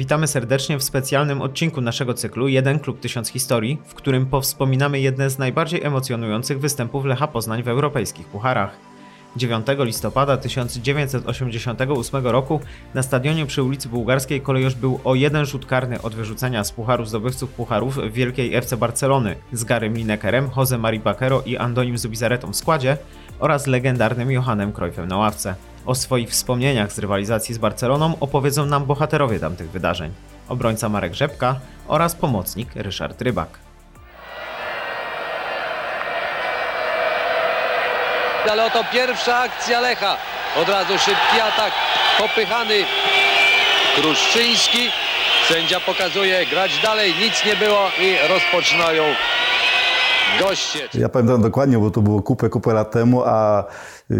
Witamy serdecznie w specjalnym odcinku naszego cyklu Jeden Klub Tysiąc Historii, w którym powspominamy jedne z najbardziej emocjonujących występów Lecha Poznań w europejskich pucharach. 9 listopada 1988 roku na stadionie przy ulicy Bułgarskiej kolejorz był o jeden rzut karny od wyrzucenia z pucharu zdobywców pucharów Wielkiej FC Barcelony z Garym Linekerem, Jose Mari i Andonim Zubizaretą w składzie oraz legendarnym Johannem Cruyffem na ławce. O swoich wspomnieniach z rywalizacji z Barceloną opowiedzą nam bohaterowie tamtych wydarzeń. Obrońca Marek Rzepka oraz pomocnik Ryszard Rybak. Ale oto pierwsza akcja Lecha. Od razu szybki atak, popychany Kruszczyński. Sędzia pokazuje grać dalej, nic nie było i rozpoczynają goście. Ja pamiętam dokładnie, bo to było kupę, kupę lat temu, a yy,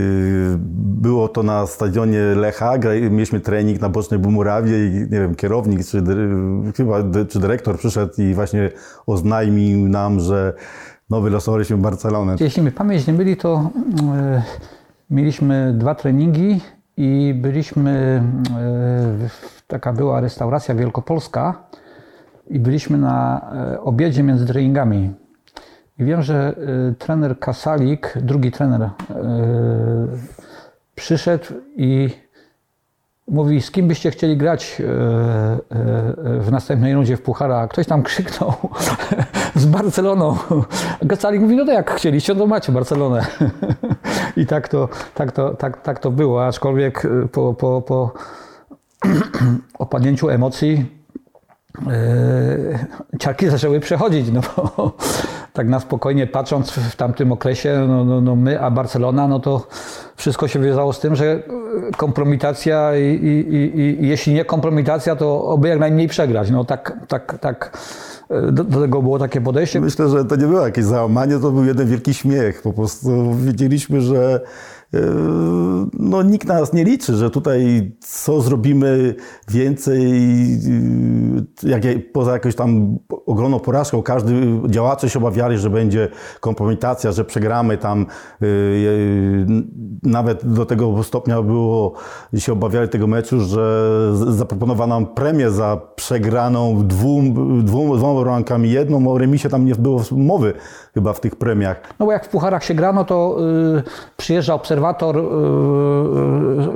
było to na stadionie Lecha. Mieliśmy trening na Bocznej Bumurawie i nie wiem, kierownik czy, chyba, czy dyrektor przyszedł i właśnie oznajmił nam, że no, wylosowaliśmy Barcelonę. Jeśli mi pamięć nie myli, to e, mieliśmy dwa treningi i byliśmy, e, taka była restauracja wielkopolska i byliśmy na e, obiedzie między treningami. I wiem, że e, trener Kasalik, drugi trener, e, przyszedł i mówi, z kim byście chcieli grać e, e, w następnej rundzie w Puchara. Ktoś tam krzyknął z Barceloną. Gacalik mówi, no to jak chcieliście, to macie Barcelonę. I tak to, tak to, tak, tak to było, aczkolwiek e, po, po, po opadnięciu emocji ciarki zaczęły przechodzić, no bo tak na spokojnie patrząc w tamtym okresie, no, no, no my, a Barcelona, no to wszystko się wiązało z tym, że e, kompromitacja i, i, i, i jeśli nie kompromitacja, to oby jak najmniej przegrać. No tak, tak, tak e, do, do tego było takie podejście. Myślę, że to nie było jakieś załamanie, to był jeden wielki śmiech. Po prostu wiedzieliśmy, że yy, no, nikt nas nie liczy, że tutaj co zrobimy więcej, yy, jak, poza jakąś tam ogromną porażką, każdy działacze się obawiali, że będzie kompromitacja, że przegramy tam. Yy, yy, nawet do tego stopnia było, się obawiali tego meczu, że zaproponowano nam premię za przegraną dwóm, dwóm, dwoma bramkami. Jedną o remisie tam nie było mowy chyba w tych premiach. No bo jak w pucharach się grano, to y, przyjeżdża obserwator y,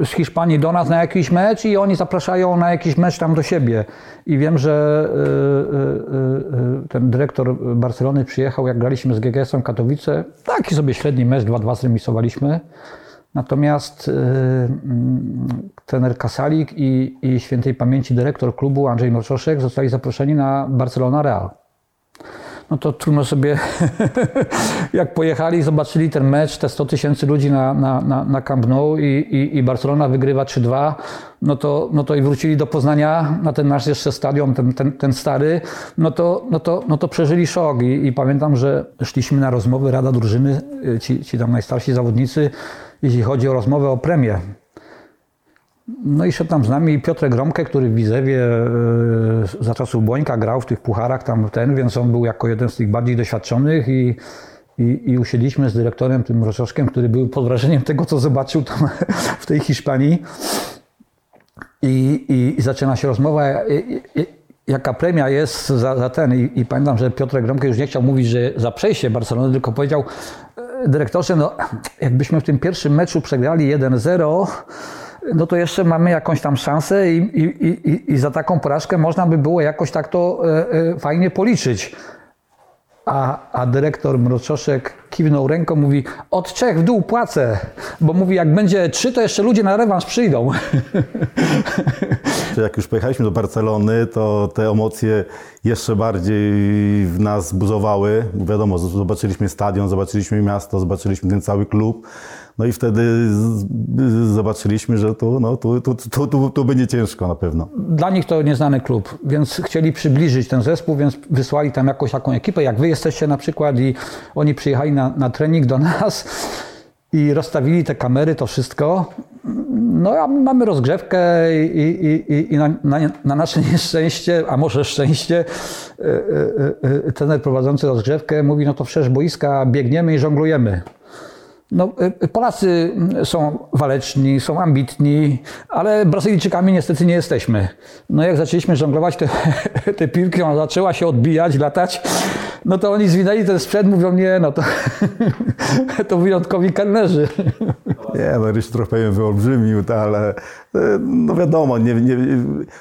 y, z Hiszpanii do nas na jakiś mecz i oni zapraszają na jakiś mecz tam do siebie. I wiem, że y, y, y, ten dyrektor Barcelony przyjechał, jak graliśmy z GGS-em Katowice. Taki sobie średni mecz, 2-2 zremisowaliśmy. Natomiast mm, trener Kasalik i, i świętej pamięci dyrektor klubu Andrzej Morczoszek zostali zaproszeni na Barcelona Real. No to trudno sobie, jak pojechali, zobaczyli ten mecz, te 100 tysięcy ludzi na, na, na, na Camp Nou i, i, i Barcelona wygrywa 3-2, no to, no to i wrócili do Poznania na ten nasz jeszcze stadion, ten, ten, ten stary, no to, no, to, no to przeżyli szok I, i pamiętam, że szliśmy na rozmowy Rada Drużyny, y, ci, ci tam najstarsi zawodnicy, jeśli chodzi o rozmowę o premię. No i szedł tam z nami Piotrek Gromkę, który w Widzewie e, za czasów Błońka grał w tych pucharach tam ten, więc on był jako jeden z tych bardziej doświadczonych i, i, i usiedliśmy z dyrektorem tym Roszoszkiem, który był pod wrażeniem tego, co zobaczył tam w tej Hiszpanii. I, i, i zaczyna się rozmowa, i, i, jaka premia jest za, za ten. I, I pamiętam, że Piotrek Gromkę już nie chciał mówić, że za przejście Barcelony, tylko powiedział e, dyrektorze, no jakbyśmy w tym pierwszym meczu przegrali 1-0, no to jeszcze mamy jakąś tam szansę i, i, i, i za taką porażkę można by było jakoś tak to e, e, fajnie policzyć. A, a dyrektor Mroczoszek kiwnął ręką, mówi od trzech w dół płacę, bo mówi jak będzie trzy, to jeszcze ludzie na rewanż przyjdą. Jak już pojechaliśmy do Barcelony, to te emocje jeszcze bardziej w nas buzowały. Wiadomo, zobaczyliśmy stadion, zobaczyliśmy miasto, zobaczyliśmy ten cały klub. No i wtedy zobaczyliśmy, że tu, no, tu, tu, tu, tu, tu będzie ciężko na pewno. Dla nich to nieznany klub, więc chcieli przybliżyć ten zespół, więc wysłali tam jakąś taką ekipę, jak wy jesteście na przykład i oni przyjechali na, na trening do nas i rozstawili te kamery, to wszystko. No a my mamy rozgrzewkę i, i, i, i na, na, na nasze nieszczęście, a może szczęście, e, trener prowadzący rozgrzewkę mówi, no to przecież boiska biegniemy i żonglujemy. No, y, Polacy są waleczni, są ambitni, ale Brazylijczykami niestety nie jesteśmy. No jak zaczęliśmy żonglować te, te piłki, ona zaczęła się odbijać, latać, no to oni zwinęli ten sprzęt, mówią, nie, no to, to wyjątkowi kelnerzy. Nie, no Ryś trochę powiem wyolbrzymił, ale no wiadomo, nie, nie,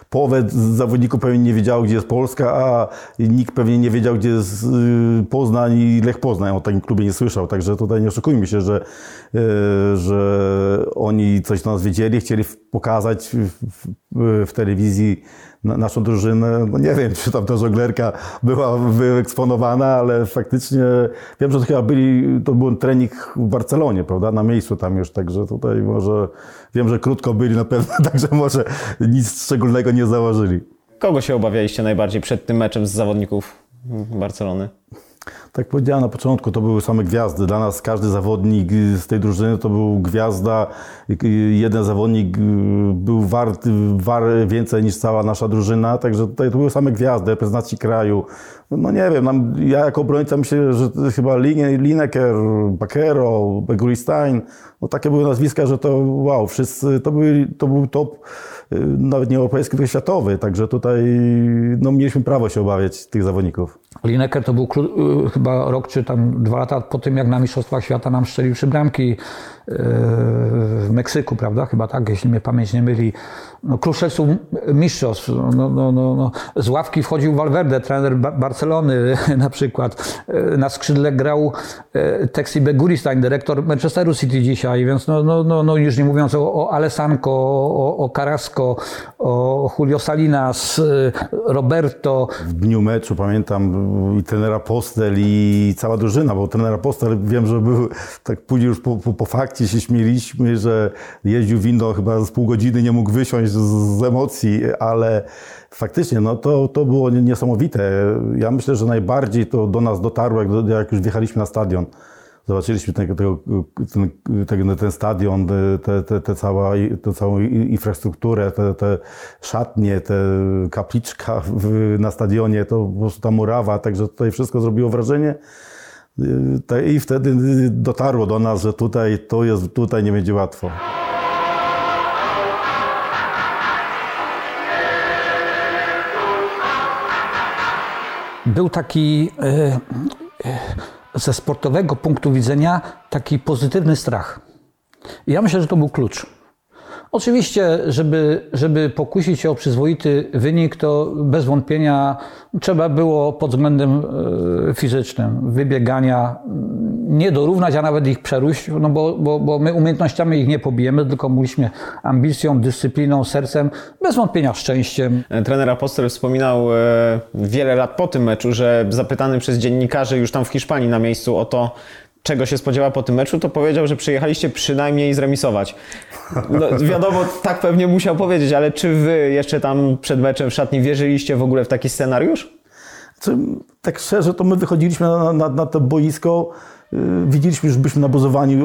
połowę zawodników pewnie nie wiedziało, gdzie jest Polska, a nikt pewnie nie wiedział, gdzie jest y, Poznań i Lech Poznań. O takim klubie nie słyszał, także tutaj nie oszukujmy się, że, e, że oni coś o nas wiedzieli, chcieli pokazać w, w, telewizji na, naszą drużynę. No nie wiem, czy tam ta żonglerka była wyeksponowana, ale faktycznie wiem, że to chyba byli, to był trening w Barcelonie, prawda, na miejscu tam już, także tutaj może, wiem, że krótko byli na pewno, także może nic szczególnego nie założyli. Kogo się obawialiście najbardziej przed tym meczem z zawodników Barcelony? Tak powiedziałem na początku, to były same gwiazdy. Dla nas każdy zawodnik z tej drużyny to był gwiazda. Jeden zawodnik był wart, wart więcej niż cała nasza drużyna, także tutaj to były same gwiazdy reprezentacji kraju. No nie wiem, nam, ja jako obrońca myślę, że chyba Lineker, Bakero, Beguristein, no takie były nazwiska, że to wow, wszyscy, to, byli, to był top nawet nie europejski, tylko światowy, także tutaj no, mieliśmy prawo się obawiać tych zawodników. Lineker to był y, chyba rok czy tam dwa lata po tym, jak na Mistrzostwach Świata nam strzelił trzy bramki w Meksyku, prawda? Chyba tak, jeśli mnie pamięć nie myli. No, Kruszewców mistrzostw. No, no, no, no. Z ławki wchodził Valverde, trener Barcelony na przykład. Na skrzydle grał Texi Beguristein, dyrektor Manchesteru City dzisiaj, więc no, no, no, no już nie mówiąc o, o Alessanco, o, o Carrasco, o Julio Salinas, Roberto. W dniu meczu pamiętam i trenera Postel i cała drużyna, bo trenera Postel wiem, że był tak później już po, po, po fakcie się śmieliśmy, że jeździł windą chyba z pół godziny, nie mógł wysiąść z, z emocji, ale faktycznie no to, to było niesamowite. Ja myślę, że najbardziej to do nas dotarło, jak, jak już wjechaliśmy na stadion. Zobaczyliśmy ten, ten, ten, ten stadion, tę te, te, te całą infrastrukturę, te, te szatnie, te kapliczka w, na stadionie, to po prostu ta murawa, także tutaj wszystko zrobiło wrażenie. I wtedy dotarło do nas, że tutaj to jest, tutaj nie będzie łatwo. Był taki e, e, ze sportowego punktu widzenia taki pozytywny strach. I ja myślę, że to był klucz. Oczywiście, żeby, żeby pokusić się o przyzwoity wynik, to bez wątpienia trzeba było pod względem e, fizycznym, wybiegania, nie dorównać, a nawet ich przeróść, no bo, bo, bo my umiejętnościami ich nie pobijemy, tylko mówiliśmy ambicją, dyscypliną, sercem, bez wątpienia szczęściem. Trener Apostel wspominał e, wiele lat po tym meczu, że zapytany przez dziennikarzy już tam w Hiszpanii na miejscu o to, czego się spodziewa po tym meczu, to powiedział, że przyjechaliście przynajmniej zremisować. No, wiadomo, tak pewnie musiał powiedzieć, ale czy wy jeszcze tam przed meczem w szatni wierzyliście w ogóle w taki scenariusz? Tak szczerze, to my wychodziliśmy na, na, na to boisko, yy, widzieliśmy, że byliśmy nabuzowani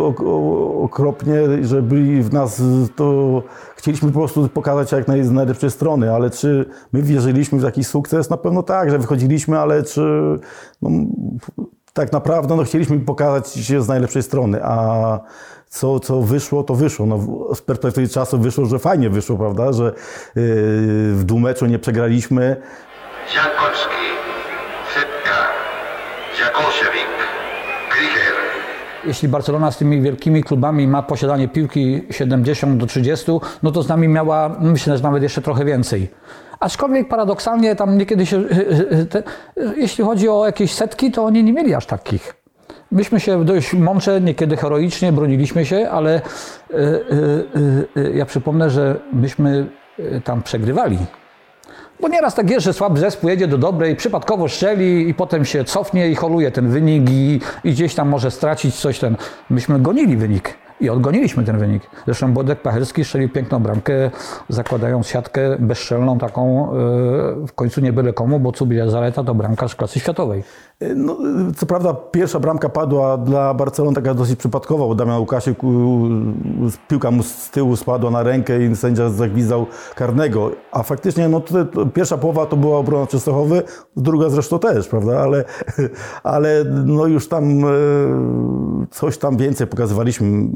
okropnie, że byli w nas, to chcieliśmy po prostu pokazać jak naj, z najlepszej strony, ale czy my wierzyliśmy w taki sukces? Na pewno tak, że wychodziliśmy, ale czy no, tak naprawdę no, chcieliśmy pokazać się z najlepszej strony, a co, co wyszło, to wyszło. No, z perspektywy czasu wyszło, że fajnie wyszło, prawda, że yy, w dwumeczu nie przegraliśmy. Jeśli Barcelona z tymi wielkimi klubami ma posiadanie piłki 70 do 30, no to z nami miała, myślę, że nawet jeszcze trochę więcej. Aczkolwiek paradoksalnie tam niekiedy się, te, jeśli chodzi o jakieś setki, to oni nie mieli aż takich. Myśmy się dość mądrze, niekiedy heroicznie broniliśmy się, ale y, y, y, ja przypomnę, że myśmy tam przegrywali. Bo nieraz tak jest, że słaby zespół jedzie do dobrej, przypadkowo strzeli i potem się cofnie i holuje ten wynik i, i gdzieś tam może stracić coś ten. Myśmy gonili wynik i odgoniliśmy ten wynik. Zresztą Bodek Pachelski strzelił piękną bramkę, zakładając siatkę bezstrzelną taką, yy, w końcu nie byle komu, bo Cubiel Zaleta to bramkarz klasy światowej. No, co prawda pierwsza bramka padła dla Barcelony taka dosyć przypadkowa, bo Damian Łukasiuk, u- piłka mu z tyłu spadła na rękę i sędzia zagwizdał karnego. A faktycznie no, to, to pierwsza połowa to była obrona Częstochowy, druga zresztą też, prawda? Ale, ale no już tam e, coś tam więcej pokazywaliśmy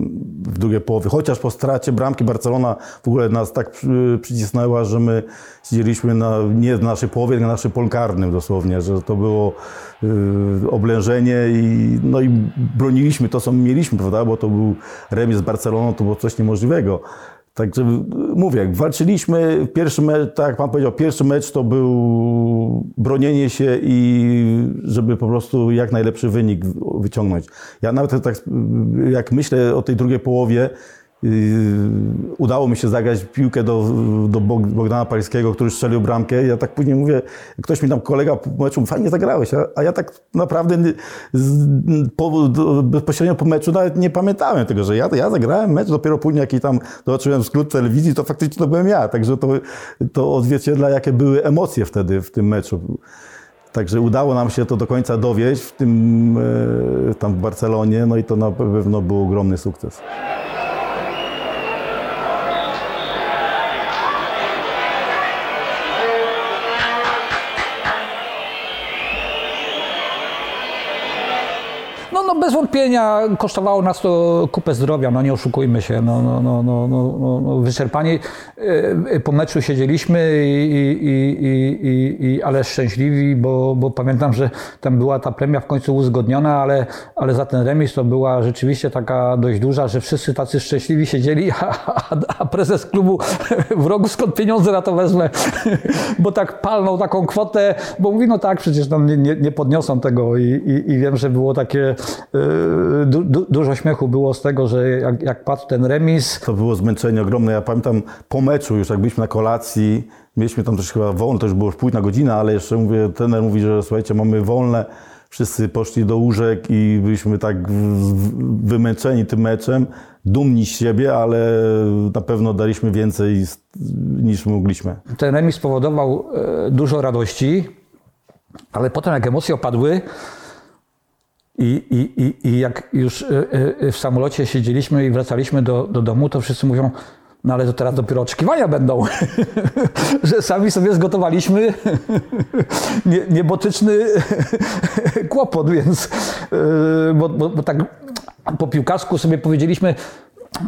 w drugiej połowie. Chociaż po stracie bramki Barcelona w ogóle nas tak przy- przycisnęła, że my siedzieliśmy na, nie w naszej połowie, tylko na naszym polu karnym dosłownie, że to było y, oblężenie i, no i broniliśmy to, co mieliśmy, prawda, bo to był remis z Barceloną, to było coś niemożliwego. Także y, mówię, jak walczyliśmy, pierwszy mecz, tak jak Pan powiedział, pierwszy mecz to był bronienie się i żeby po prostu jak najlepszy wynik wyciągnąć. Ja nawet tak, y, jak myślę o tej drugiej połowie, udało mi się zagrać piłkę do, do Bog- Bogdana Pańskiego, który strzelił bramkę. Ja tak później mówię, ktoś mi tam, kolega po meczu, fajnie zagrałeś, a, a ja tak naprawdę po, bezpośrednio po meczu nawet nie pamiętałem tego, że ja, ja zagrałem mecz, dopiero później jaki tam zobaczyłem skrót telewizji, to faktycznie to byłem ja. Także to, to odzwierciedla, jakie były emocje wtedy w tym meczu. Także udało nam się to do końca dowieść w tym, e, tam w Barcelonie, no i to na pewno był ogromny sukces. No, no bez wątpienia kosztowało nas to kupę zdrowia, no nie oszukujmy się. No, no, no, no, no, no, no wyczerpani. e, Po meczu siedzieliśmy, i, i, i, i, ale szczęśliwi, bo, bo pamiętam, że tam była ta premia w końcu uzgodniona, ale, ale za ten remis to była rzeczywiście taka dość duża, że wszyscy tacy szczęśliwi siedzieli, a, a, a prezes klubu w rogu skąd pieniądze na to wezmę, bo tak palnął taką kwotę, bo mówi, no tak, przecież tam nie, nie, nie podniosą tego i, i, i wiem, że było takie, du, du, dużo śmiechu było z tego, że jak, jak padł ten remis, To było zmęczenie ogromne. Ja pamiętam po meczu już, jak byliśmy na kolacji, mieliśmy tam też chyba wolne, to już było już późna godzina, ale jeszcze mówię, trener mówi, że słuchajcie, mamy wolne. Wszyscy poszli do łóżek i byliśmy tak wymęczeni tym meczem, dumni z siebie, ale na pewno daliśmy więcej niż mogliśmy. ten remis spowodował e, dużo radości, ale potem jak emocje opadły i, i, i, i jak już e, e, w samolocie siedzieliśmy i wracaliśmy do, do domu, to wszyscy mówią, no ale to teraz dopiero oczekiwania będą, że sami sobie zgotowaliśmy nie, niebotyczny kłopot, więc e, bo, bo, bo tak po piłkarsku sobie powiedzieliśmy,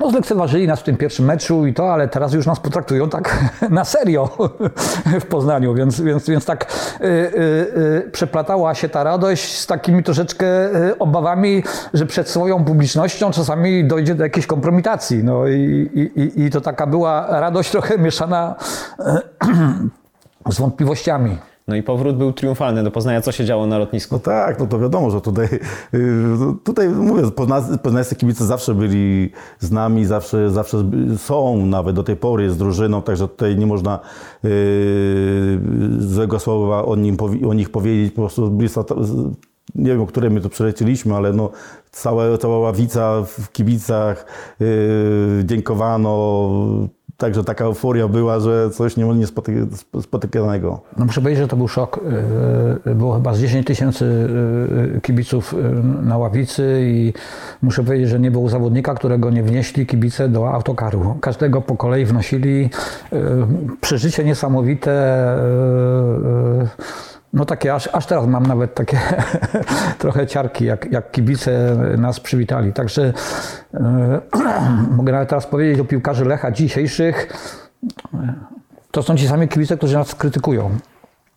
no zlekceważyli nas w tym pierwszym meczu i to, ale teraz już nas potraktują tak na serio w Poznaniu, więc, więc, więc tak y, y, y, przeplatała się ta radość z takimi troszeczkę y, obawami, że przed swoją publicznością czasami dojdzie do jakiejś kompromitacji. No i, i, i- to taka była radość trochę mieszana y, z wątpliwościami. No i powrót był triumfalny do Poznania. Co się działo na lotnisku? No tak, no to wiadomo, że tutaj, yy, tutaj mówię, poznańscy kibice zawsze byli z nami, zawsze, zawsze są nawet do tej pory z drużyną, także tutaj nie można yy, złego słowa o, nim, o nich powiedzieć, po prostu nie wiem, o które my tu przelecieliśmy, ale no, całe, cała ławica w kibicach, yy, dziękowano, także taka euforia była, że coś nie, nie spoty- spotykanego. No muszę powiedzieć, że to był szok. Yy, Było chyba z 10 tysięcy yy, kibiców na ławicy i muszę powiedzieć, że nie było zawodnika, którego nie wnieśli kibice do autokaru. Każdego po kolei wnosili. Przeżycie niesamowite. No takie, aż, aż teraz mam nawet takie trochę ciarki, jak, jak kibice nas przywitali. Także yy, mogę nawet teraz powiedzieć o piłkarzy Lecha dzisiejszych. To są ci sami kibice, którzy nas krytykują,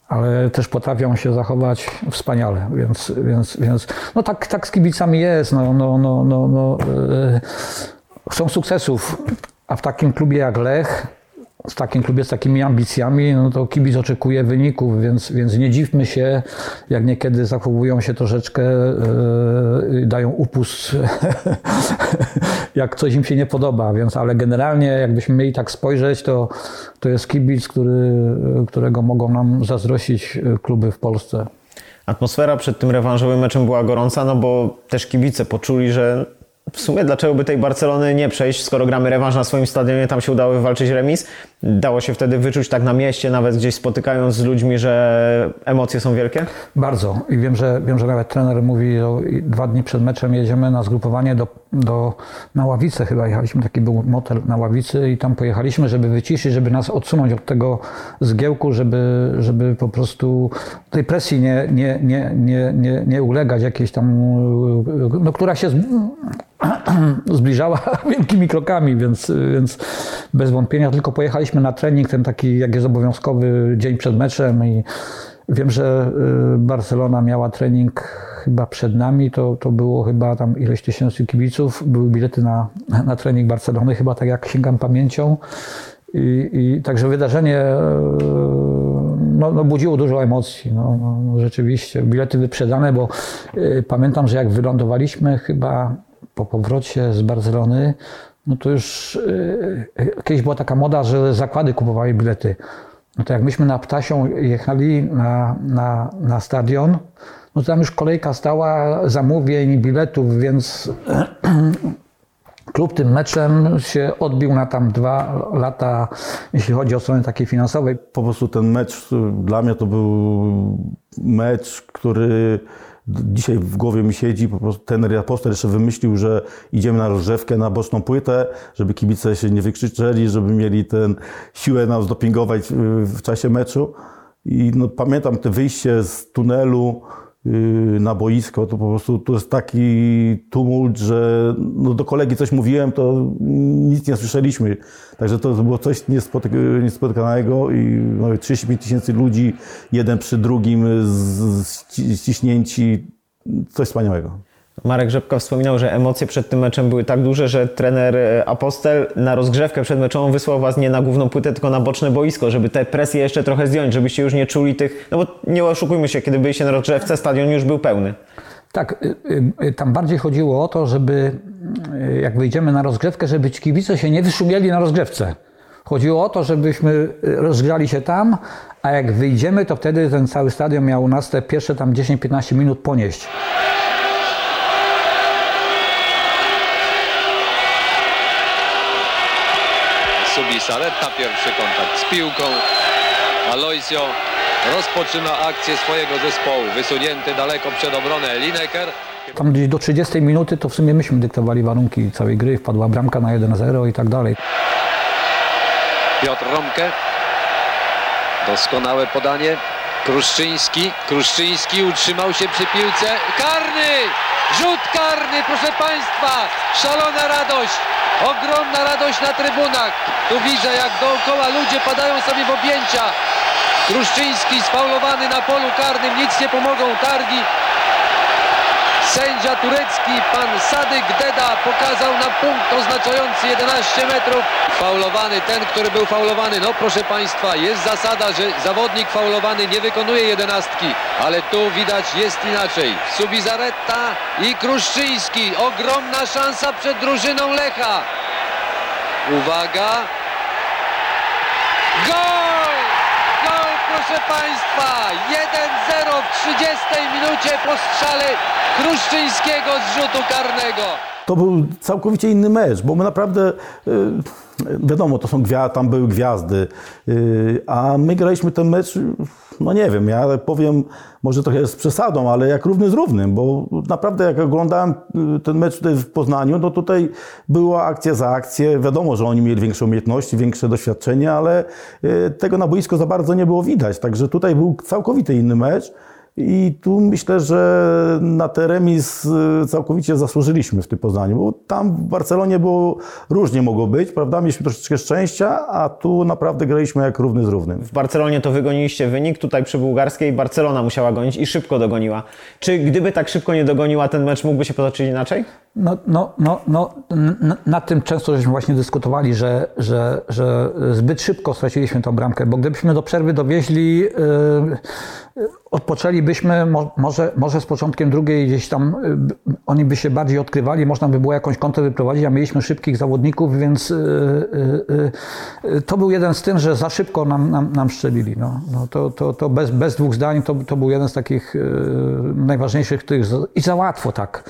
ale też potrafią się zachować wspaniale, więc, więc, więc no tak, tak z kibicami jest. No, no, no, no, no, chcą sukcesów, a w takim klubie jak Lech, w takim klubie z takimi ambicjami, no to kibic oczekuje wyników, więc, więc nie dziwmy się, jak niekiedy zachowują się troszeczkę, yy, dają upust, jak coś im się nie podoba, więc ale generalnie jakbyśmy mieli tak spojrzeć, to, to jest kibic, który, którego mogą nam zazdrościć yy, kluby w Polsce. Atmosfera przed tym rewanżowym meczem była gorąca, no bo też kibice poczuli, że w sumie dlaczego by tej Barcelony nie przejść, skoro gramy rewanż na swoim stadionie, tam się udało wywalczyć remis. Dało się wtedy wyczuć tak na mieście, nawet gdzieś spotykając z ludźmi, że emocje są wielkie? Bardzo. I wiem, że, wiem, że nawet trener mówi, że dwa dni przed meczem jedziemy na zgrupowanie do, do, na Ławicę chyba jechaliśmy, taki był motel na Ławicy i tam pojechaliśmy, żeby wyciszyć, żeby nas odsunąć od tego zgiełku, żeby, żeby po prostu tej presji nie, nie, nie, nie, nie, nie ulegać jakiejś tam, no, która się zbliżała wielkimi krokami, więc, więc bez wątpienia tylko pojechaliśmy na trening, ten taki, jak jest obowiązkowy dzień przed meczem i wiem, że y, Barcelona miała trening chyba przed nami, to, to było chyba tam ileś tysięcy kibiców, były bilety na, na trening Barcelony, chyba tak jak sięgam pamięcią. I, i także wydarzenie y, no, no budziło dużo emocji. No, no, rzeczywiście, bilety wyprzedane, bo y, pamiętam, że jak wylądowaliśmy chyba po powrocie z Barcelony, no to już yy, kiedyś była taka moda, że zakłady kupowały bilety. No to jak myśmy na Ptasią jechali na, na, na stadion, no to tam już kolejka stała zamówień, biletów, więc klub tym meczem się odbił na tam dwa lata, jeśli chodzi o stronę takiej finansowej. Po prostu ten mecz dla mnie to był mecz, który Dzisiaj w głowie mi siedzi, po prostu ten aposter jeszcze wymyślił, że idziemy na rozgrzewkę, na boczną płytę, żeby kibice się nie wykrzyczeli, żeby mieli ten siłę nas dopingować w czasie meczu. I no, pamiętam te wyjście z tunelu, Y, na boisko, to po prostu to jest taki tumult, że no do kolegi coś mówiłem, to nic nie słyszeliśmy. Także to było coś niespotykanego i no, 35 tysięcy ludzi, jeden przy drugim, ściśnięci, coś wspaniałego. Marek Rzepka wspominał, że emocje przed tym meczem były tak duże, że trener e, Apostel na rozgrzewkę przedmeczową wysłał was nie na główną płytę, tylko na boczne boisko, żeby tę presję jeszcze trochę zdjąć, żebyście już nie czuli tych... No bo nie oszukujmy się, kiedy byliście na rozgrzewce, stadion już był pełny. Tak, y, y, tam bardziej chodziło o to, żeby y, jak wyjdziemy na rozgrzewkę, żeby ci kibice się nie wyszumieli na rozgrzewce. Chodziło o to, żebyśmy rozgrzali się tam, a jak wyjdziemy, to wtedy ten cały stadion miał nas te pierwsze tam 10-15 minut ponieść. Saletta pierwszy kontakt z piłką. Aloisio rozpoczyna akcję swojego zespołu. Wysunięty daleko przed obronę Lineker. Tam gdzieś do 30 minuty to w sumie myśmy dyktowali warunki całej gry. Wpadła bramka na 1-0 i tak dalej. Piotr Romke. Doskonałe podanie. Kruszczyński. Kruszczyński utrzymał się przy piłce. Karny! Rzut karny, proszę Państwa! Szalona radość! Ogromna radość na trybunach. Tu widzę, jak dookoła ludzie padają sobie w objęcia. Kruszczyński sfaulowany na polu karnym. Nic nie pomogą targi. Sędzia turecki, pan Sadyk Deda pokazał na punkt oznaczający 11 metrów. Faulowany, ten, który był faulowany. No proszę Państwa, jest zasada, że zawodnik faulowany nie wykonuje jedenastki, ale tu widać jest inaczej. Subizaretta i Kruszczyński. Ogromna szansa przed drużyną Lecha. Uwaga. Państwa! 1-0 w 30 minucie po strzale Kruszczyńskiego z rzutu karnego. To był całkowicie inny mecz, bo my naprawdę, y, wiadomo, to są tam były gwiazdy, y, a my graliśmy ten mecz, no nie wiem, ja powiem może trochę z przesadą, ale jak równy z równym, bo naprawdę jak oglądałem y, ten mecz tutaj w Poznaniu, no tutaj była akcja za akcję, wiadomo, że oni mieli większe umiejętności, większe doświadczenie, ale tego na boisko za bardzo nie było widać, także tutaj był całkowicie inny mecz. I tu myślę, że na ten remis y, całkowicie zasłużyliśmy w tym Poznaniu, bo tam w Barcelonie było różnie mogło być, prawda? Mieliśmy troszeczkę szczęścia, a tu naprawdę graliśmy jak równy z równym. W Barcelonie to wygoniliście wynik, tutaj przy bułgarskiej Barcelona musiała gonić i szybko dogoniła. Czy gdyby tak szybko nie dogoniła, ten mecz mógłby się potoczyć inaczej? No, no, no, no nad tym często żeśmy właśnie dyskutowali, że, że, że zbyt szybko straciliśmy tą bramkę, bo gdybyśmy do przerwy dowieźli, yy, odpoczęlibyśmy może, może z początkiem drugiej gdzieś tam yy, oni by się bardziej odkrywali, można by było jakąś kontę wyprowadzić, a mieliśmy szybkich zawodników, więc yy, yy, to był jeden z tym, że za szybko nam, nam, nam szczelili. No, no to, to, to bez, bez dwóch zdań to, to był jeden z takich najważniejszych tych i za łatwo tak.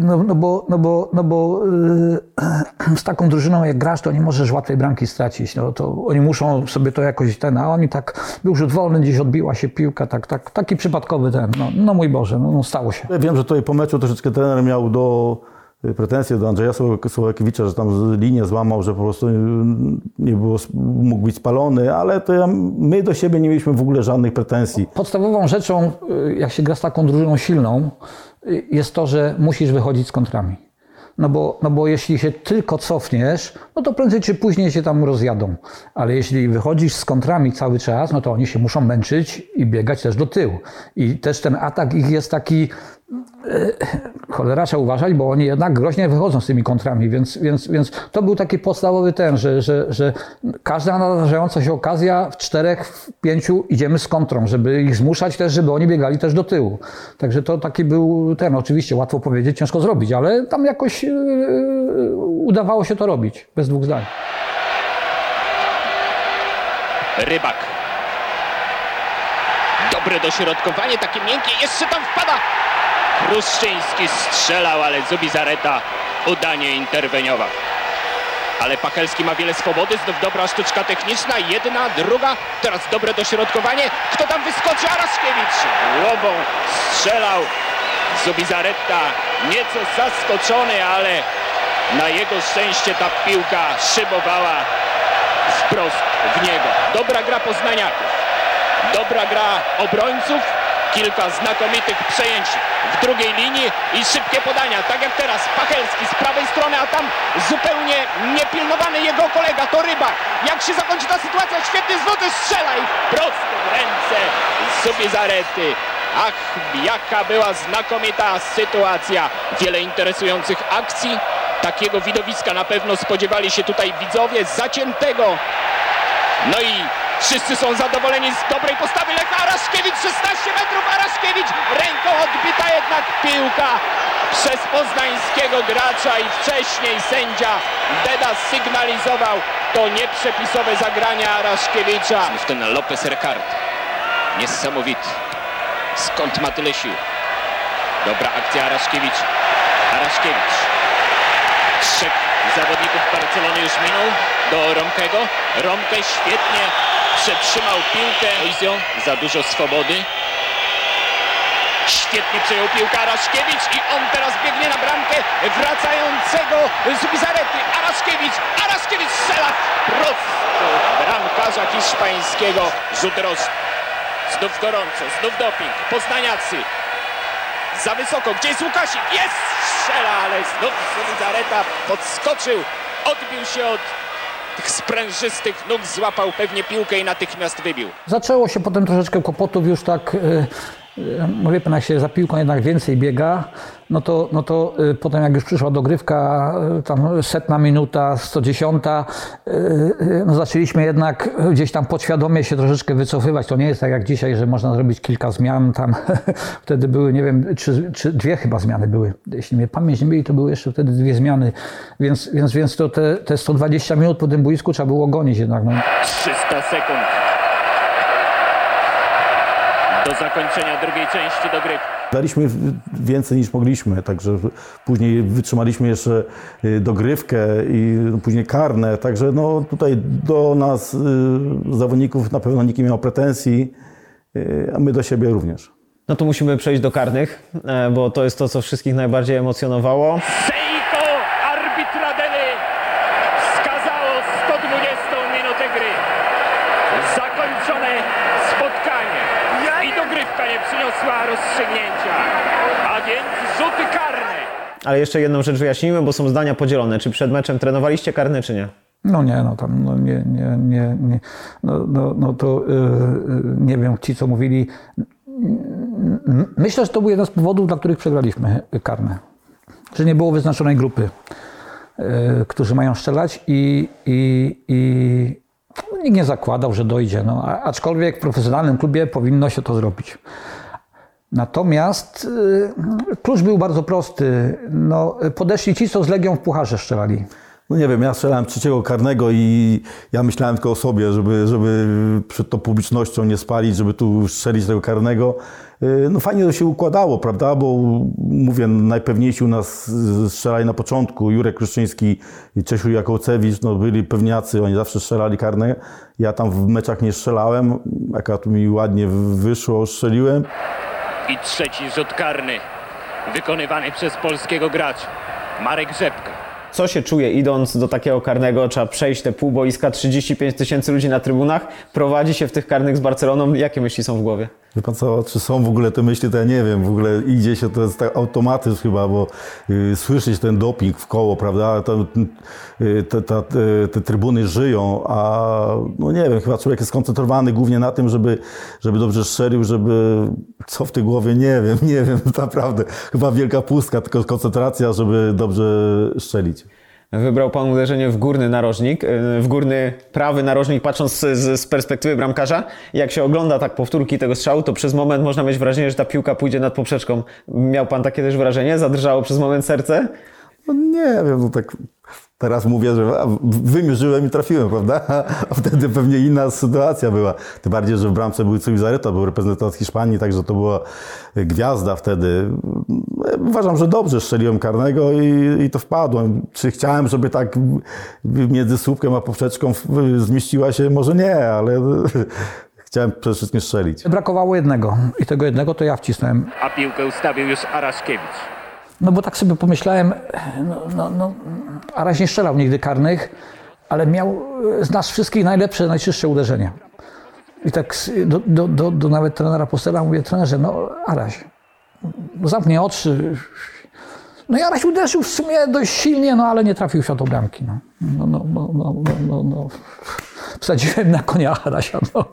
No, no bo, no bo, no bo yy, z taką drużyną jak grasz, to nie możesz łatwej bramki stracić. No, to oni muszą sobie to jakoś ten, a oni tak, był rzut wolny, gdzieś odbiła się piłka, tak, tak, taki przypadkowy ten. No, no mój Boże, no, no stało się. Ja wiem, że tutaj po meczu troszeczkę trener miał do y, pretensje do Andrzeja Słowa- Słowakiewicza, że tam linię złamał, że po prostu y, nie było, mógł być spalony, ale to ja, my do siebie nie mieliśmy w ogóle żadnych pretensji. Podstawową rzeczą, y, jak się gra z taką drużyną silną, jest to, że musisz wychodzić z kontrami. No bo, no bo jeśli się tylko cofniesz, no to prędzej czy później się tam rozjadą. Ale jeśli wychodzisz z kontrami cały czas, no to oni się muszą męczyć i biegać też do tyłu. I też ten atak ich jest taki, cholera trzeba uważać, bo oni jednak groźnie wychodzą z tymi kontrami, więc, więc, więc to był taki podstawowy ten, że, że, że każda nadarzająca się okazja w czterech, w pięciu idziemy z kontrą, żeby ich zmuszać też, żeby oni biegali też do tyłu. Także to taki był ten, oczywiście łatwo powiedzieć, ciężko zrobić, ale tam jakoś yy, udawało się to robić, bez dwóch zdań. Rybak. Dobre dośrodkowanie, takie miękkie, jeszcze tam wpada. Kruszczyński strzelał, ale Zubizareta udanie interweniował. Ale Pachelski ma wiele swobody, znów dobra sztuczka techniczna, jedna, druga, teraz dobre dośrodkowanie. Kto tam wyskoczy? Araszkiewicz głową strzelał. Zubizareta nieco zaskoczony, ale na jego szczęście ta piłka szybowała wprost w niego. Dobra gra Poznaniaków. Dobra gra obrońców. Kilka znakomitych przejęć w drugiej linii i szybkie podania, tak jak teraz. Pachelski z prawej strony, a tam zupełnie niepilnowany jego kolega, to Rybak. Jak się zakończy ta sytuacja? Świetny zloty strzela i prosto w ręce Subizarety. Ach, jaka była znakomita sytuacja. Wiele interesujących akcji. Takiego widowiska na pewno spodziewali się tutaj widzowie zaciętego no i wszyscy są zadowoleni z dobrej postawy Lecha Araszkiewicz, 16 metrów Araszkiewicz, ręką odbita jednak piłka przez poznańskiego gracza i wcześniej sędzia Deda sygnalizował to nieprzepisowe zagranie Araszkiewicza. W ten Lopez Ricard, niesamowity. Skąd ma tyle sił? Dobra akcja Araszkiewicz. Araszkiewicz. Trzech zawodników Barcelony już minął do Romkego. Romkę świetnie przetrzymał piłkę. Za dużo swobody. Świetnie przejął piłkę Araszkiewicz i on teraz biegnie na bramkę wracającego z Bizarety. Araszkiewicz, Araszkiewicz strzela prosto bramkarza hiszpańskiego. Rzut rożny. Znów gorąco, znów doping. Poznaniacy za wysoko. Gdzie jest Łukasik? Jest! Strzela, ale znów Solizareta podskoczył. Odbił się od tych sprężystych nóg, złapał pewnie piłkę i natychmiast wybił. Zaczęło się potem troszeczkę kłopotów już tak, y, wie pan, jak się za piłką jednak więcej biega, no to, no to y, potem jak już przyszła dogrywka, y, tam setna minuta, 110, y, no zaczęliśmy jednak gdzieś tam podświadomie się troszeczkę wycofywać. To nie jest tak jak dzisiaj, że można zrobić kilka zmian tam. wtedy były, nie wiem, czy, czy dwie chyba zmiany były. Jeśli mnie pamięć nie myli, to były jeszcze wtedy dwie zmiany. Więc, więc, więc to te, te 120 minut po tym boisku trzeba było gonić jednak. No. 300 sekund. Do zakończenia drugiej części dogrywki. Daliśmy więcej niż mogliśmy, także później wytrzymaliśmy jeszcze y, dogrywkę i później karne, także no tutaj do nas, y, zawodników, na pewno nikt nie miał pretensji, y, a my do siebie również. No to musimy przejść do karnych, e, bo to jest to, co wszystkich najbardziej emocjonowało. Seiko arbitradeny wskazało 120 minutę gry. Zakończone nie przyniosła rozstrzygnięcia. A więc rzuty karne. Ale jeszcze jedną rzecz wyjaśnijmy, bo są zdania podzielone. Czy przed meczem trenowaliście karne, czy nie? No nie, no tam no nie, nie, nie, nie. No, no, no to yy, nie wiem, ci co mówili. Myślę, że to był jeden z powodów, dla których przegraliśmy karne. Że nie było wyznaczonej grupy, yy, którzy mają strzelać i, i, i nikt nie zakładał, że dojdzie. No, aczkolwiek w profesjonalnym klubie powinno się to zrobić. Natomiast y, klucz był bardzo prosty. No, podeszli ci, co z Legią w Pucharze strzelali. No nie wiem, ja strzelałem trzeciego karnego i ja myślałem tylko o sobie, żeby, żeby przed tą publicznością nie spalić, żeby tu strzelić tego karnego. Yy, No fajnie to się układało, prawda, bo mówię, najpewniejsi u nas strzelali na początku, Jurek Kryszczyński i Czesiu Jakołcewicz, no byli pewniacy, oni zawsze strzelali karne. Ja tam w meczach nie strzelałem, akurat mi ładnie wyszło, strzeliłem. I trzeci rzut karny wykonywany przez polskiego gracza. Marek Rzepka. Co się czuje idąc do takiego karnego? Trzeba przejść te pół boiska, 35 tysięcy ludzi na trybunach, prowadzi się w tych karnych z Barceloną. Jakie myśli są w głowie? Wie pan co, czy są w ogóle te myśli, to ja nie wiem. W ogóle idzie się, to jest tak automatyzm chyba, bo y, słyszeć ten doping w koło, prawda? To, y, te, te, te, te trybuny żyją, a no nie wiem, chyba człowiek jest skoncentrowany głównie na tym, żeby, żeby dobrze strzelił, żeby co w tej głowie, nie wiem, nie wiem, naprawdę. Chyba wielka pustka, tylko koncentracja, żeby dobrze strzelić. Wybrał pan uderzenie w górny narożnik, yy, w górny prawy narożnik, patrząc z, z perspektywy bramkarza. Jak się ogląda tak powtórki tego strzału, to przez moment można mieć wrażenie, że ta piłka pójdzie nad poprzeczką. Miał pan takie też wrażenie? Zadrżało przez moment serce? No nie wiem, no tak teraz mówię, że wymierzyłem i trafiłem, prawda? A wtedy pewnie inna sytuacja była. Tym bardziej, że w bramce był Cubizarreta, był reprezentant Hiszpanii, także to była gwiazda wtedy. Uważam, że dobrze strzeliłem karnego i, i to wpadłem. Czy chciałem, żeby tak między słupkiem a poprzeczką zmieściła się? Może nie, ale chciałem przede wszystkim strzelić. Brakowało jednego i tego jednego to ja wcisnąłem. A piłkę ustawił już Araszkiewicz. No bo tak sobie pomyślałem, no, no, no Araś nie strzelał nigdy karnych, ale miał z nas wszystkich najlepsze, najczystsze uderzenie. I tak do, do, do, do nawet trenera Postela mówię, trenerze, no Araś, zamknij oczy. No i Araś uderzył w sumie dość silnie, no ale nie trafił w do bramki. No. No, no, no, no, no, no, no. Wsadziłem na konia Arasia. No.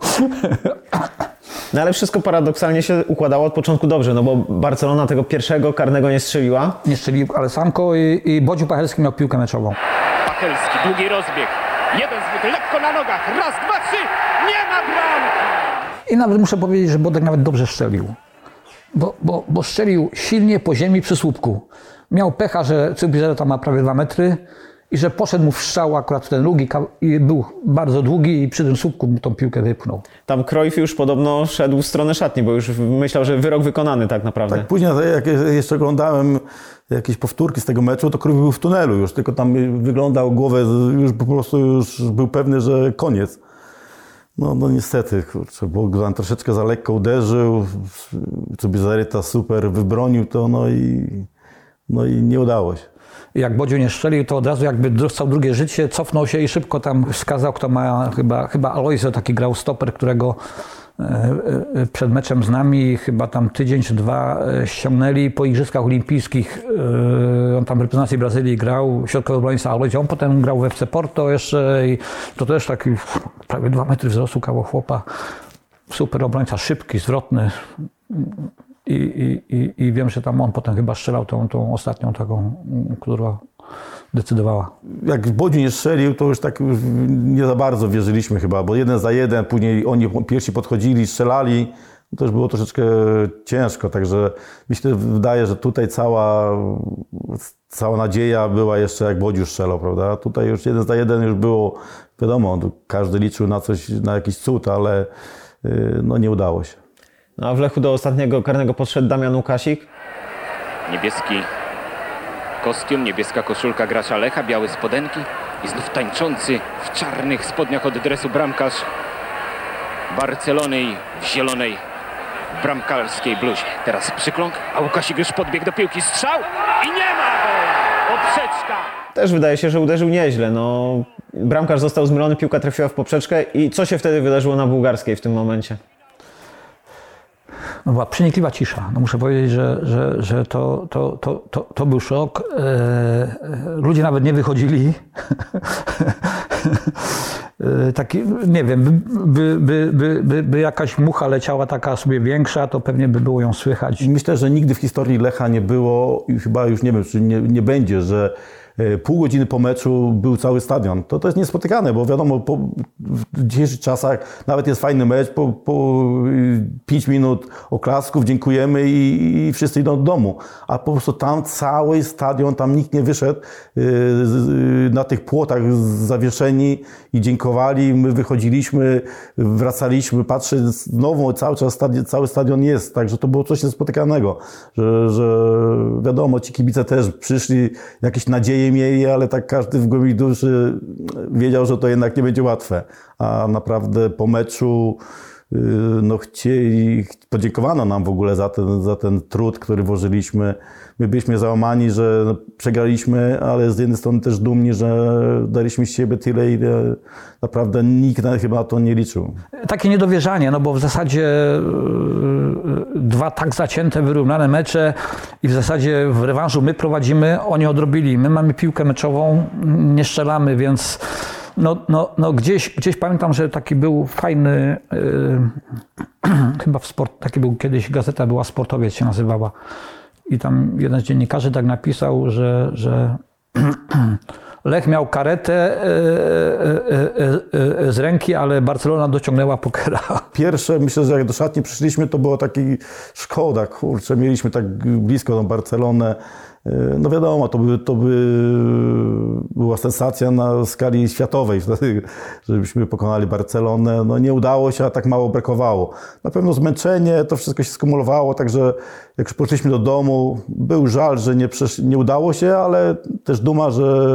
No ale wszystko paradoksalnie się układało od początku dobrze, no bo Barcelona tego pierwszego karnego nie strzeliła. Nie strzelił Alessanko i, i Bodziu Pachelski miał piłkę meczową. Pachelski, długi rozbieg. Jeden zwykły, lekko na nogach. Raz, dwa, trzy. Nie ma bramki. I nawet muszę powiedzieć, że Bodek nawet dobrze strzelił. Bo, bo, bo strzelił silnie po ziemi przy słupku. Miał pecha, że Cybizereta ma prawie dwa metry i że poszedł mu w strzał akurat w ten długi i był bardzo długi i przy tym słupku mu tą piłkę wypchnął. Tam Cruyff już podobno szedł w stronę szatni, bo już myślał, że wyrok wykonany tak naprawdę. Tak, później jak jeszcze oglądałem jakieś powtórki z tego meczu, to Krów był w tunelu już, tylko tam wyglądał głowę, już po prostu już był pewny, że koniec. No, no niestety, kurczę, Bogdan troszeczkę za lekko uderzył, Cubizaryta super wybronił to, no i, no i nie udało się. Jak Bodziu nie strzelił, to od razu jakby dostał drugie życie, cofnął się i szybko tam wskazał, kto ma, chyba, chyba Alojzo taki grał stoper, którego e, e, przed meczem z nami chyba tam tydzień czy dwa e, ściągnęli po Igrzyskach Olimpijskich. On tam w reprezentacji Brazylii grał, środkowy obrońca Alojzo. On potem grał w FC Porto jeszcze i to też taki prawie dwa metry wzrostu kawał chłopa. Super obrońca, szybki, zwrotny. I, i, i, I wiem, że tam on potem chyba strzelał tą, tą ostatnią taką, mm, która decydowała. Jak Bodziu nie strzelił, to już tak nie za bardzo wierzyliśmy chyba, bo jeden za jeden, później oni pierwsi podchodzili, strzelali. To już było troszeczkę ciężko, także mi się wydaje, że tutaj cała, cała nadzieja była jeszcze jak Bodziu strzelał, prawda? Tutaj już jeden za jeden już było, wiadomo, każdy liczył na coś, na jakiś cud, ale yy, no nie udało się. No a w Lechu do ostatniego karnego podszedł Damian Łukasik. Niebieski kostium, niebieska koszulka gracza Lecha, białe spodenki i znów tańczący w czarnych spodniach od dresu bramkarz Barcelony w zielonej bramkarskiej bluzie. Teraz przykląk, a Łukasik już podbiegł do piłki, strzał i nie ma! Poprzeczka! Też wydaje się, że uderzył nieźle. No, bramkarz został zmylony, piłka trafiła w poprzeczkę i co się wtedy wydarzyło na bułgarskiej w tym momencie? No była przenikliwa cisza. No muszę powiedzieć, że, że, że to, to, to, to, to był szok. E, e, ludzie nawet nie wychodzili. E, Taki, nie wiem, by, by, by, by, jakaś mucha leciała taka sobie większa, to pewnie by było ją słychać. Myślę, że nigdy w historii Lecha nie było i chyba już nie wiem, czy nie, nie będzie, że pół godziny po meczu był cały stadion. To, to jest niespotykane, bo wiadomo, po, w dzisiejszych czasach nawet jest fajny mecz, po, po 5 minut oklasków, dziękujemy i, i wszyscy idą do domu. A po prostu tam cały stadion, tam nikt nie wyszedł e, na tych płotach zawieszeni i dziękowali. My wychodziliśmy, wracaliśmy, patrzę, znowu cały czas stadion, cały stadion jest, także to było coś niespotykanego, że, że wiadomo, ci kibice też przyszli, jakieś nadzieje mieli, ale tak każdy w głębi duszy wiedział, że to jednak nie będzie łatwe. A naprawdę po meczu no chcieli, podziękowano nam w ogóle za ten, za ten trud, który włożyliśmy. My byliśmy załamani, że przegraliśmy, ale z jednej strony też dumni, że daliśmy z siebie tyle, ile naprawdę nikt chyba na to nie liczył. Takie niedowierzanie, no bo w zasadzie yy, dwa tak zacięte, wyrównane mecze i w zasadzie w rewanżu my prowadzimy, oni odrobili. My mamy piłkę meczową, nie strzelamy, więc no, no, no gdzieś, gdzieś pamiętam, że taki był fajny, yy, chyba w sport, taki był kiedyś, gazeta była Sportowiec się nazywała. I tam jeden z dziennikarzy tak napisał, że, że Lech miał karetę e, e, e, z ręki, ale Barcelona dociągnęła pokera. Pierwsze, myślę, że jak do szatni przyszliśmy, to było taki szkoda, kurczę, mieliśmy tak blisko tą Barcelonę. No wiadomo, to by, to by była sensacja na skali światowej, żebyśmy pokonali Barcelonę. No nie udało się, a tak mało brakowało. Na pewno zmęczenie, to wszystko się skumulowało, także jak już poszliśmy do domu, był żal, że nie, nie udało się, ale też duma, że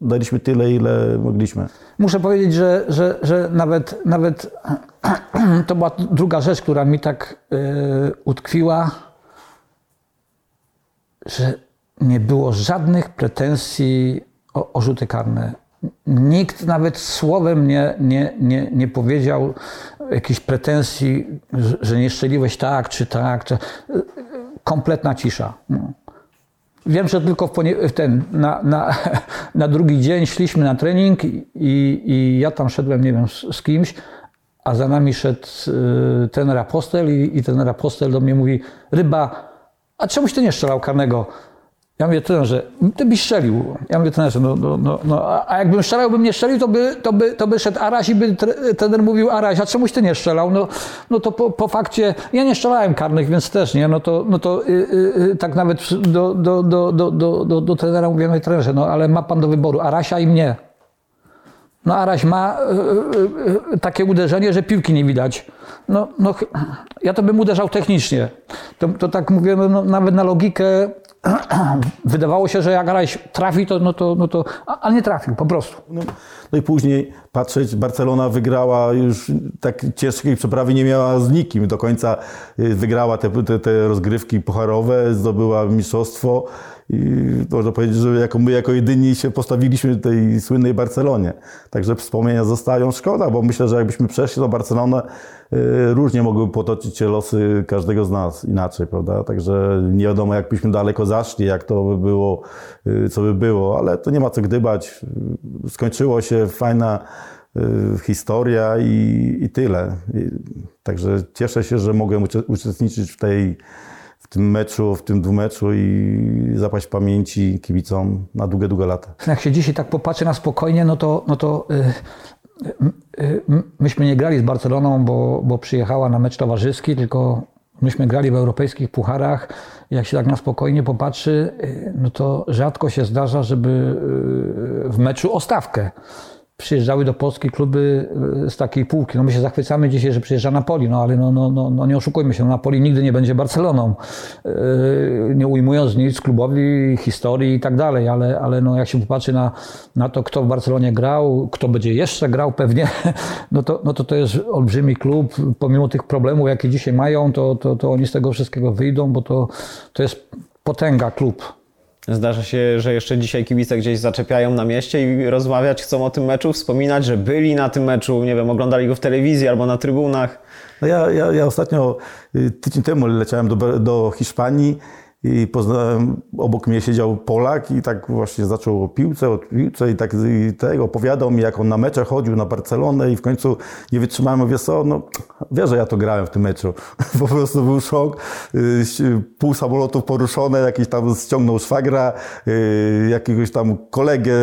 daliśmy tyle, ile mogliśmy. Muszę powiedzieć, że, że, że nawet, nawet to była druga rzecz, która mi tak yy, utkwiła, że nie było żadnych pretensji o, o rzuty karne. Nikt nawet słowem nie, nie, nie, nie powiedział jakichś pretensji, że nie strzeliłeś tak czy tak. Czy... Kompletna cisza. No. Wiem, że tylko w, ten, na, na, na, drugi dzień szliśmy na trening i, i ja tam szedłem, nie wiem, z, z kimś, a za nami szedł y, ten apostel i, i ten apostel do mnie mówi, ryba, a czemuś ty nie strzelał karnego? Ja mówię, trenerze, ty byś strzelił. Ja mówię, trenerze, no, no, no, no a jakbym strzelał, bym nie strzelił, to by, to by, to by szedł Araś i by trener mówił, Araś, a czemuś ty nie strzelał? No, no to po, po fakcie, ja nie strzelałem karnych, więc też nie, no to, no to yy, yy, tak nawet do, do, do, do, do, do, do trenera mówię, no trenerze, no ale ma pan do wyboru Arasia i mnie. No Araś ma takie uderzenie, że piłki nie widać. No, no, ja to bym uderzał technicznie. To, to tak mówię, no, nawet na logikę wydawało się, że jak Araś trafi, to, no to, no to ale nie trafił, po prostu. No, no, i później patrzeć, Barcelona wygrała już tak ciężkiej przeprawy nie miała z nikim. Do końca y, wygrała te, te, te rozgrywki pucharowe, zdobyła mistrzostwo. I można powiedzieć, że jako my jako jedyni się postawiliśmy tej słynnej Barcelonie. Także wspomnienia zostają. Szkoda, bo myślę, że jakbyśmy przeszli do Barcelony, y, różnie mogłyby potoczyć się losy każdego z nas inaczej, prawda? Także nie wiadomo, jakbyśmy daleko zaszli, jak to by było, y, co by było, ale to nie ma co gdybać. Skończyło się, fajna historia i, i tyle. Także cieszę się, że mogłem uczestniczyć w tej w tym meczu, w tym dwumeczu i zapaść pamięci kibicom na długie, długie lata. Jak się dzisiaj tak popatrzy na spokojnie, no to, no to yy, yy, myśmy nie grali z Barceloną, bo, bo przyjechała na mecz towarzyski, tylko myśmy grali w europejskich pucharach. Jak się tak na spokojnie popatrzy, yy, no to rzadko się zdarza, żeby y, w meczu o stawkę przyjeżdżały do Polski kluby e, z takiej półki. No my się zachwycamy dzisiaj, że przyjeżdża Napoli, no ale no, no, no, no nie oszukujmy się, Napoli nigdy nie będzie Barceloną. Yy, nie ujmując nic klubowi, historii i tak dalej, ale, ale no jak się popatrzy na, na to, kto w Barcelonie grał, kto będzie jeszcze grał pewnie, no to, no to to jest olbrzymi klub. Pomimo tych problemów, jakie dzisiaj mają, to, to, to oni z tego wszystkiego wyjdą, bo to, to jest potęga klub. Zdarza się, że jeszcze dzisiaj kibice gdzieś zaczepiają na mieście i rozmawiać chcą o tym meczu, wspominać, że byli na tym meczu, nie wiem, oglądali go w telewizji albo na trybunach. No ja, ja, ja ostatnio, y, tydzień temu leciałem do, do Hiszpanii i poznałem, obok mnie siedział Polak i tak właśnie zaczął o piłce, o piłce i tak i tego opowiadał mi, jak on na mecze chodził na Barcelonę i w końcu nie wytrzymałem, mówię, co, no wiesz, że ja to grałem w tym meczu. Po prostu był szok, Y, pół samolotów poruszone, jakiś tam ściągnął szwagra, y, jakiegoś tam kolegę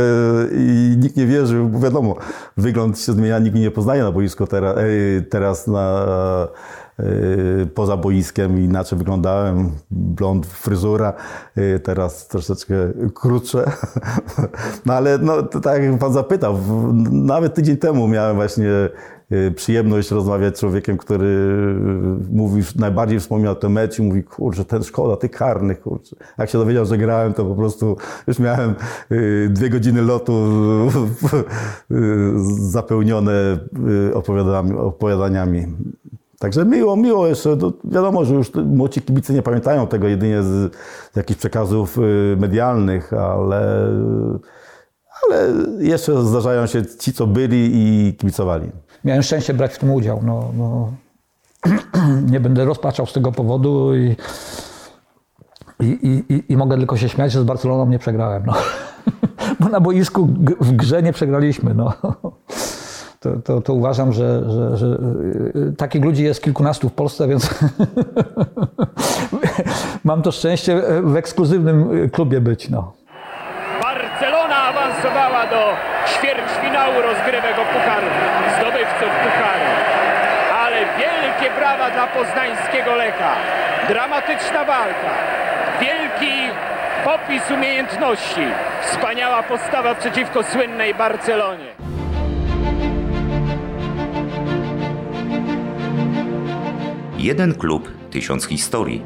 i nikt nie wierzył, bo wiadomo, wygląd się zmienia, nikt mnie nie poznaje na boisku teraz, teraz na y, poza boiskiem inaczej wyglądałem, blond, fryzura, y, teraz troszeczkę krótsze. No ale no, tak jak pan zapytał, nawet tydzień temu miałem właśnie y, przyjemność rozmawiać z człowiekiem, który mówi, najbardziej wspomniał ten mecz i mówi, kurczę, ten szkoda, tych karnych, kurczę. Jak się dowiedział, że grałem, to po prostu już miałem y, dwie godziny lotu y, zapełnione y, opowiadaniami. Także miło, miło jeszcze. To wiadomo, że już młodzi kibice nie pamiętają tego jedynie z, jakichś przekazów y, medialnych, ale, ale jeszcze zdarzają się ci, co byli i kibicowali. Miałem szczęście brać w tym udział. No, no. nie będę rozpaczał z tego powodu i, i, i, i, mogę tylko się śmiać, że z Barceloną nie przegrałem. No. Bo na boisku w grze nie przegraliśmy. No. To, to, to uważam, że, że, że y, takich ludzi jest kilkunastu w Polsce, więc mam to szczęście w ekskluzywnym klubie być. No. Barcelona awansowała do ćwierćfinału rozgrywek o puchar zdobywców pucharu. Ale wielkie brawa dla poznańskiego Lecha. Dramatyczna walka. Wielki popis umiejętności. Wspaniała postawa przeciwko słynnej Barcelonie. Jeden klub, tysiąc historii.